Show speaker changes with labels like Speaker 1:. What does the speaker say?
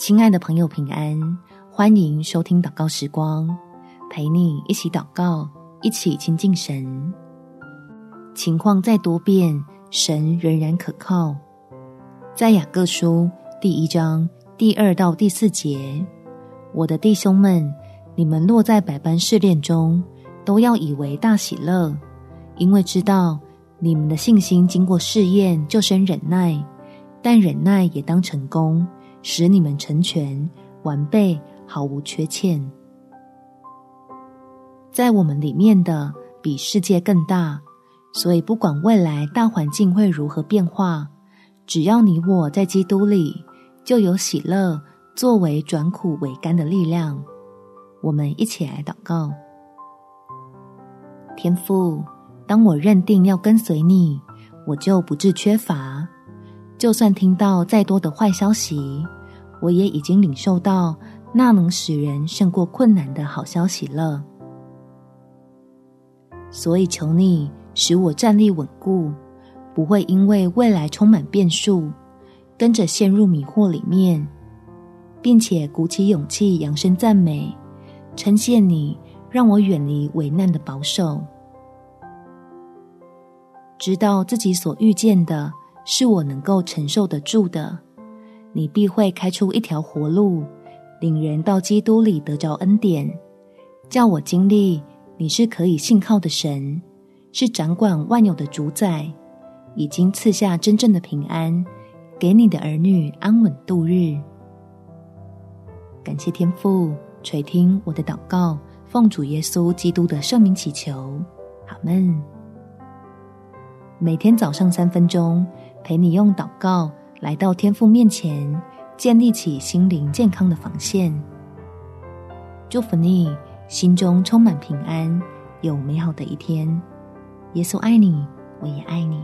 Speaker 1: 亲爱的朋友，平安！欢迎收听祷告时光，陪你一起祷告，一起亲近神。情况再多变，神仍然可靠。在雅各书第一章第二到第四节，我的弟兄们，你们落在百般试炼中，都要以为大喜乐，因为知道你们的信心经过试验，就生忍耐；但忍耐也当成功。使你们成全完备，毫无缺欠。在我们里面的比世界更大，所以不管未来大环境会如何变化，只要你我在基督里，就有喜乐作为转苦为甘的力量。我们一起来祷告：天父，当我认定要跟随你，我就不致缺乏。就算听到再多的坏消息，我也已经领受到那能使人胜过困难的好消息了。所以求你使我站立稳固，不会因为未来充满变数，跟着陷入迷惑里面，并且鼓起勇气扬声赞美，称谢你，让我远离危难的保守，知道自己所遇见的。是我能够承受得住的，你必会开出一条活路，领人到基督里得着恩典，叫我经历你是可以信靠的神，是掌管万有的主宰，已经赐下真正的平安，给你的儿女安稳度日。感谢天父垂听我的祷告，奉主耶稣基督的圣名祈求，好们。每天早上三分钟。陪你用祷告来到天父面前，建立起心灵健康的防线。祝福你，心中充满平安，有美好的一天。耶稣爱你，我也爱你。